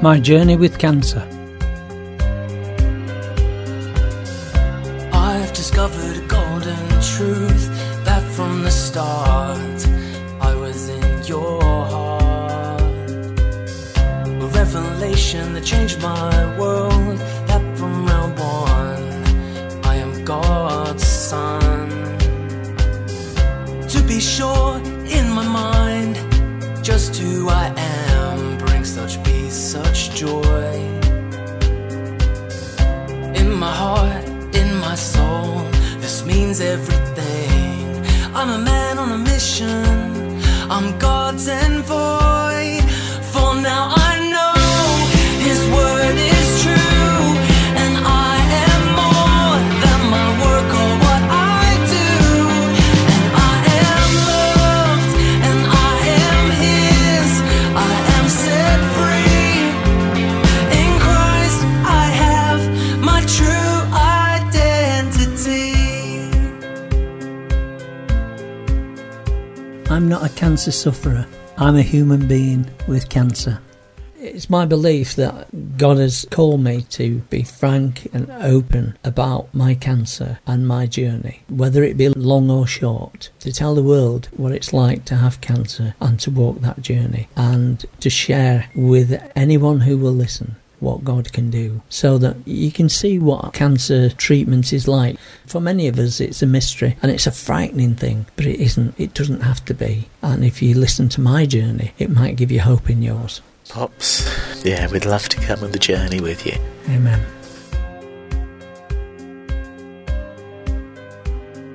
My Journey with Cancer. I've discovered a golden truth that from the start I was in your heart. A revelation that changed my world. That from round one I am God's son. To be sure, in my mind, just who I am this everything. I'm a man on a mission, I'm God's envoy. For now I cancer sufferer. I'm a human being with cancer. It's my belief that God has called me to be frank and open about my cancer and my journey, whether it be long or short, to tell the world what it's like to have cancer and to walk that journey, and to share with anyone who will listen what God can do so that you can see what cancer treatment is like. For many of us, it's a mystery and it's a frightening thing, but it isn't. It doesn't have to be. And if you listen to my journey, it might give you hope in yours. Pops, yeah, we'd love to come on the journey with you. Amen.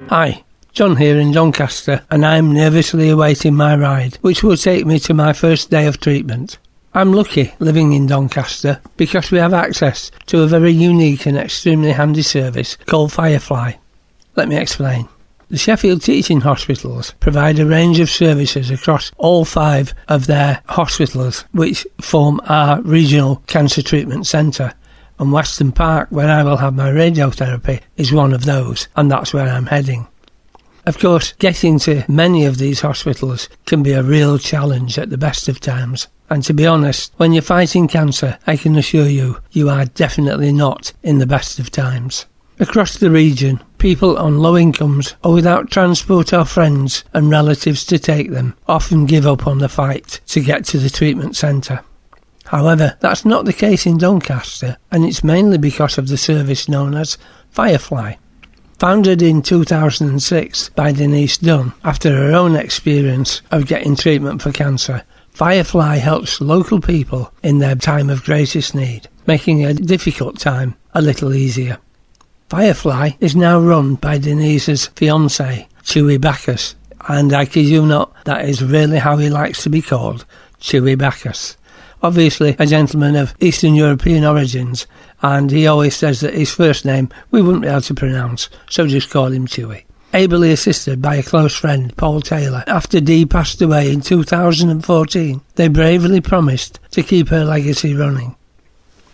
Hi, John here in Doncaster, and I'm nervously awaiting my ride, which will take me to my first day of treatment. I'm lucky living in Doncaster because we have access to a very unique and extremely handy service called Firefly. Let me explain. The Sheffield Teaching Hospitals provide a range of services across all five of their hospitals, which form our regional cancer treatment centre. And Weston Park, where I will have my radiotherapy, is one of those, and that's where I'm heading. Of course, getting to many of these hospitals can be a real challenge at the best of times. And to be honest, when you're fighting cancer, I can assure you, you are definitely not in the best of times. Across the region, people on low incomes or without transport or friends and relatives to take them often give up on the fight to get to the treatment centre. However, that's not the case in Doncaster, and it's mainly because of the service known as Firefly. Founded in 2006 by Denise Dunn after her own experience of getting treatment for cancer, Firefly helps local people in their time of greatest need, making a difficult time a little easier. Firefly is now run by Denise's fiance, Chewy Bacchus, and I kid you not, that is really how he likes to be called, Chewy Bacchus. Obviously, a gentleman of Eastern European origins, and he always says that his first name we wouldn't be able to pronounce, so just call him Chewy. Ably assisted by a close friend, Paul Taylor, after Dee passed away in 2014, they bravely promised to keep her legacy running.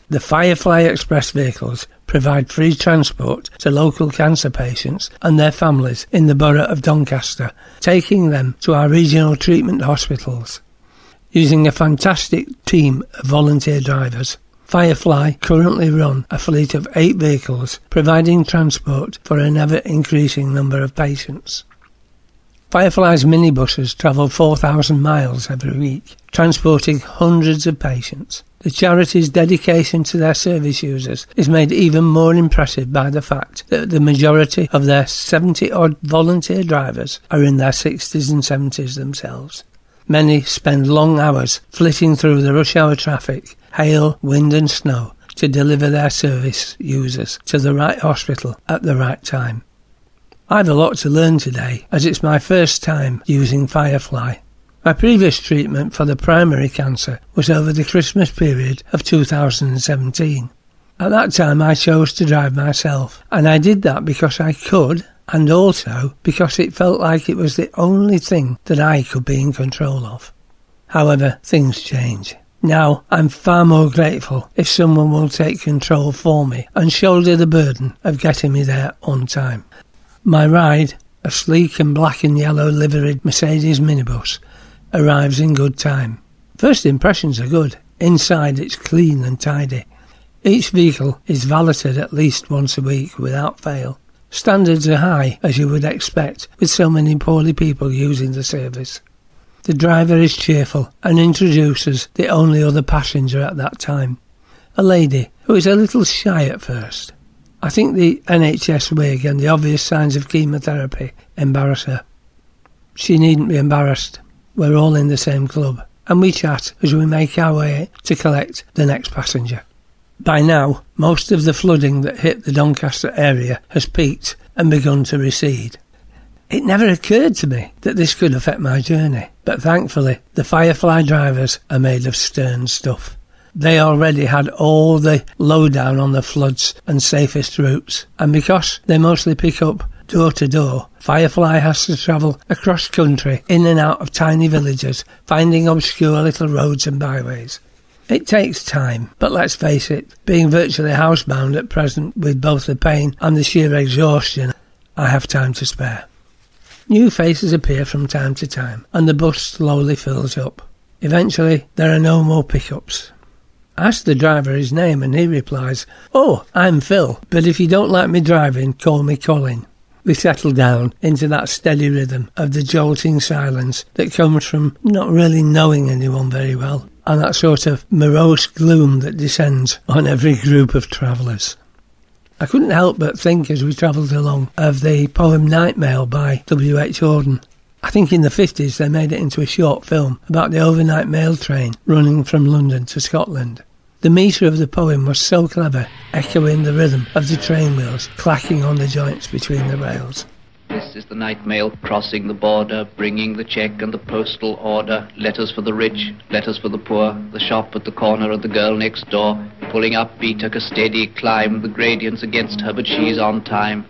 The Firefly Express vehicles provide free transport to local cancer patients and their families in the borough of Doncaster, taking them to our regional treatment hospitals. Using a fantastic team of volunteer drivers, Firefly currently run a fleet of eight vehicles providing transport for an ever increasing number of patients. Firefly's minibuses travel 4,000 miles every week, transporting hundreds of patients. The charity's dedication to their service users is made even more impressive by the fact that the majority of their 70 odd volunteer drivers are in their 60s and 70s themselves. Many spend long hours flitting through the rush hour traffic, hail, wind, and snow to deliver their service users to the right hospital at the right time. I've a lot to learn today as it's my first time using Firefly. My previous treatment for the primary cancer was over the Christmas period of 2017. At that time, I chose to drive myself, and I did that because I could, and also because it felt like it was the only thing that I could be in control of. However, things change. Now, I'm far more grateful if someone will take control for me and shoulder the burden of getting me there on time. My ride, a sleek and black and yellow liveried Mercedes minibus, arrives in good time. First impressions are good. Inside it's clean and tidy. Each vehicle is valeted at least once a week without fail. Standards are high, as you would expect, with so many poorly people using the service. The driver is cheerful and introduces the only other passenger at that time, a lady who is a little shy at first. I think the NHS wig and the obvious signs of chemotherapy embarrass her. She needn't be embarrassed. We're all in the same club, and we chat as we make our way to collect the next passenger. By now, most of the flooding that hit the Doncaster area has peaked and begun to recede. It never occurred to me that this could affect my journey, but thankfully the Firefly drivers are made of stern stuff. They already had all the lowdown on the floods and safest routes, and because they mostly pick up door to door, Firefly has to travel across country in and out of tiny villages, finding obscure little roads and byways. It takes time, but let's face it, being virtually housebound at present with both the pain and the sheer exhaustion, I have time to spare. New faces appear from time to time, and the bus slowly fills up. Eventually, there are no more pickups. Ask the driver his name and he replies, Oh, I'm Phil, but if you don't like me driving, call me Colin. We settle down into that steady rhythm of the jolting silence that comes from not really knowing anyone very well, and that sort of morose gloom that descends on every group of travellers. I couldn't help but think as we travelled along of the poem Night Mail by W. H. Auden. I think in the 50s they made it into a short film about the overnight mail train running from London to Scotland. The metre of the poem was so clever, echoing the rhythm of the train wheels clacking on the joints between the rails. This is the night mail crossing the border, bringing the check and the postal order. Letters for the rich, letters for the poor. The shop at the corner and the girl next door. Pulling up, Beattock a steady climb. The gradient's against her, but she's on time.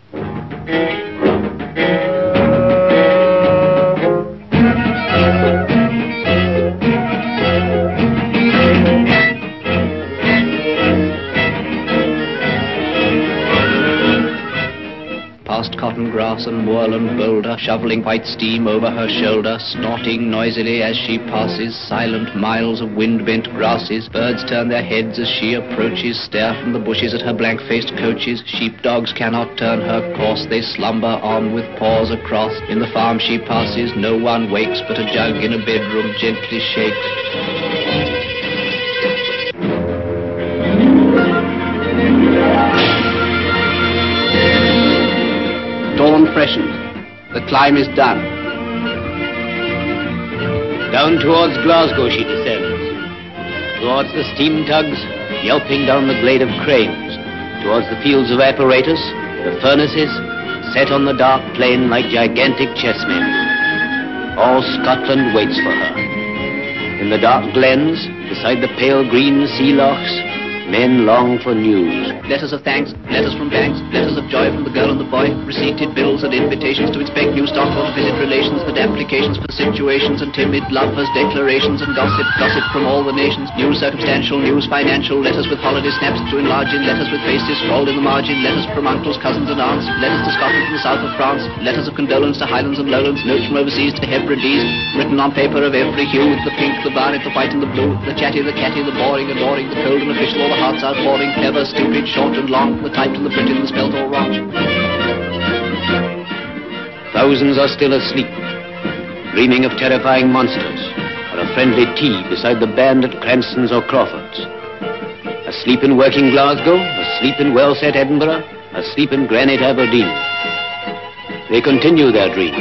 Past cotton grass and moorland boulder, shoveling white steam over her shoulder, snorting noisily as she passes, silent miles of wind-bent grasses. Birds turn their heads as she approaches, stare from the bushes at her blank-faced coaches. Sheepdogs cannot turn her course, they slumber on with paws across. In the farm she passes, no one wakes, but a jug in a bedroom gently shakes. Climb is done. Down towards Glasgow she descends. Towards the steam tugs, yelping down the glade of cranes. Towards the fields of apparatus, the furnaces, set on the dark plain like gigantic chessmen. All Scotland waits for her. In the dark glens, beside the pale green sea lochs, men long for news. Letters of thanks, letters from banks, letters of joy from the girl and the boy, receipted bills and invitations to inspect new stock or to visit relations, and applications for situations and timid lovers, declarations and gossip, gossip from all the nations, news circumstantial, news financial, letters with holiday snaps to enlarge in, letters with faces scrawled in the margin, letters from uncles, cousins and aunts, letters to Scotland from the south of France, letters of condolence to Highlands and Lowlands, notes from overseas to Hebrides, written on paper of every hue, the pink, the violet, the white and the blue, the chatty, the catty, the boring, adoring, the cold and official, all the hearts outpouring, clever, stupid, short and long, the typed and the printed and spelt all wrong. Thousands are still asleep, dreaming of terrifying monsters, or a friendly tea beside the band at Cranston's or Crawford's. Asleep in working Glasgow, asleep in well-set Edinburgh, asleep in granite Aberdeen. They continue their dreams.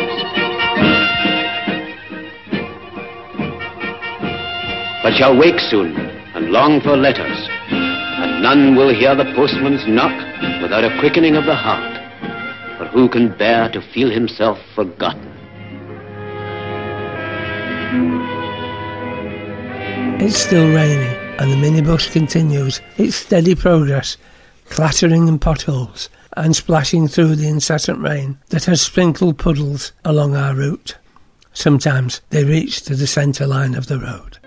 But shall wake soon and long for letters, none will hear the postman's knock without a quickening of the heart. For who can bear to feel himself forgotten? It's still raining, and the minibus continues its steady progress, clattering in potholes and splashing through the incessant rain that has sprinkled puddles along our route. Sometimes they reach to the centre line of the road.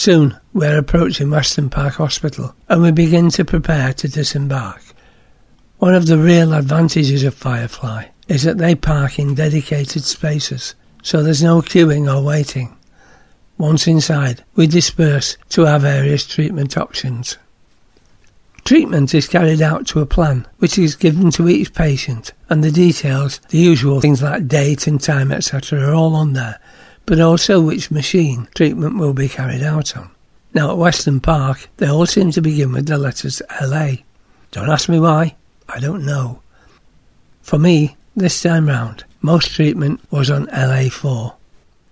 Soon we're approaching Weston Park Hospital and we begin to prepare to disembark. One of the real advantages of Firefly is that they park in dedicated spaces, so there's no queuing or waiting. Once inside, we disperse to our various treatment options. Treatment is carried out to a plan which is given to each patient, and the details, the usual things like date and time, etc., are all on there, but also which machine treatment will be carried out on. Now, at Weston Park, they all seem to begin with the letters LA. Don't ask me why, I don't know. For me, this time round, most treatment was on LA4.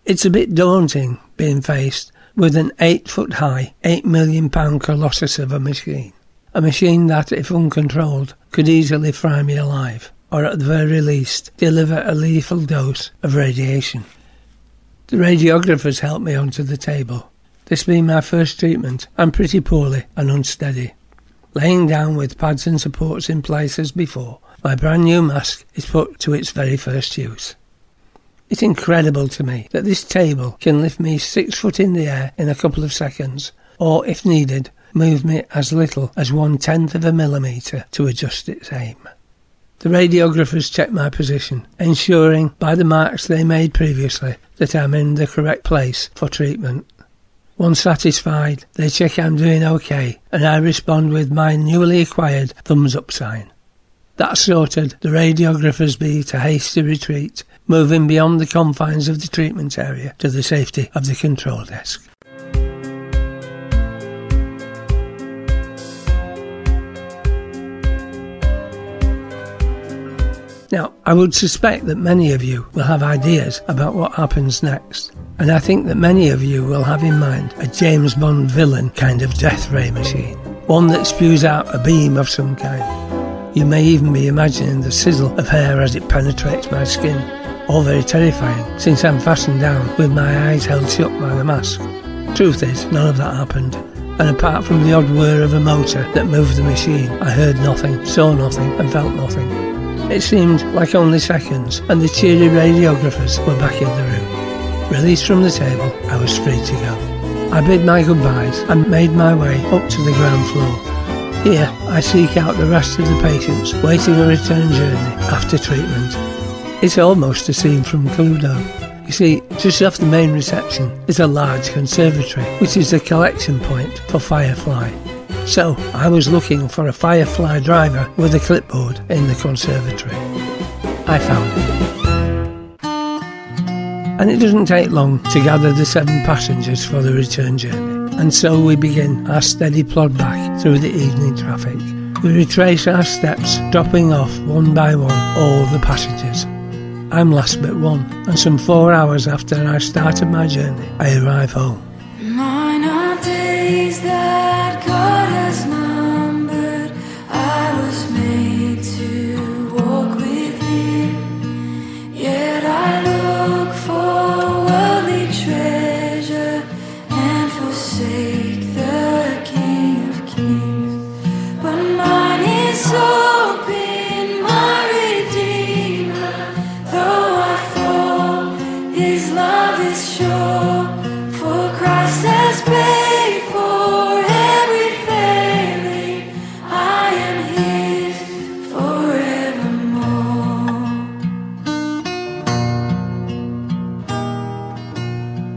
It's a bit daunting being faced with an 8 foot high, 8 million pound colossus of a machine. A machine that, if uncontrolled, could easily fry me alive, or at the very least, deliver a lethal dose of radiation. The radiographers helped me onto the table. This being my first treatment, I'm pretty poorly and unsteady. Laying down with pads and supports in place as before, my brand new mask is put to its very first use. It's incredible to me that this table can lift me six foot in the air in a couple of seconds, or, if needed, move me as little as one tenth of a millimetre to adjust its aim. The radiographers check my position, ensuring by the marks they made previously that I'm in the correct place for treatment. Once satisfied, they check I'm doing okay, and I respond with my newly acquired thumbs up sign. That sorted, the radiographers beat a hasty retreat, moving beyond the confines of the treatment area to the safety of the control desk. Now, I would suspect that many of you will have ideas about what happens next, and I think that many of you will have in mind a James Bond villain kind of death ray machine, one that spews out a beam of some kind. You may even be imagining the sizzle of hair as it penetrates my skin, all very terrifying since I'm fastened down with my eyes held shut by the mask. Truth is, none of that happened, and apart from the odd whir of a motor that moved the machine, I heard nothing, saw nothing, and felt nothing. It seemed like only seconds, and the cheery radiographers were back in the room. Released from the table, I was free to go. I bid my goodbyes and made my way up to the ground floor. Here, I seek out the rest of the patients waiting a return journey after treatment. It's almost a scene from Cluedo. You see, just off the main reception is a large conservatory, which is the collection point for Firefly. So I was looking for a Firefly driver with a clipboard in the conservatory. I found it. And it doesn't take long to gather the seven passengers for the return journey. And so we begin our steady plod back through the evening traffic. We retrace our steps, dropping off one by one all the passengers. I'm last but one, and some four hours after I started my journey, I arrive home. Days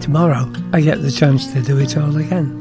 Tomorrow, I get the chance to do it all again.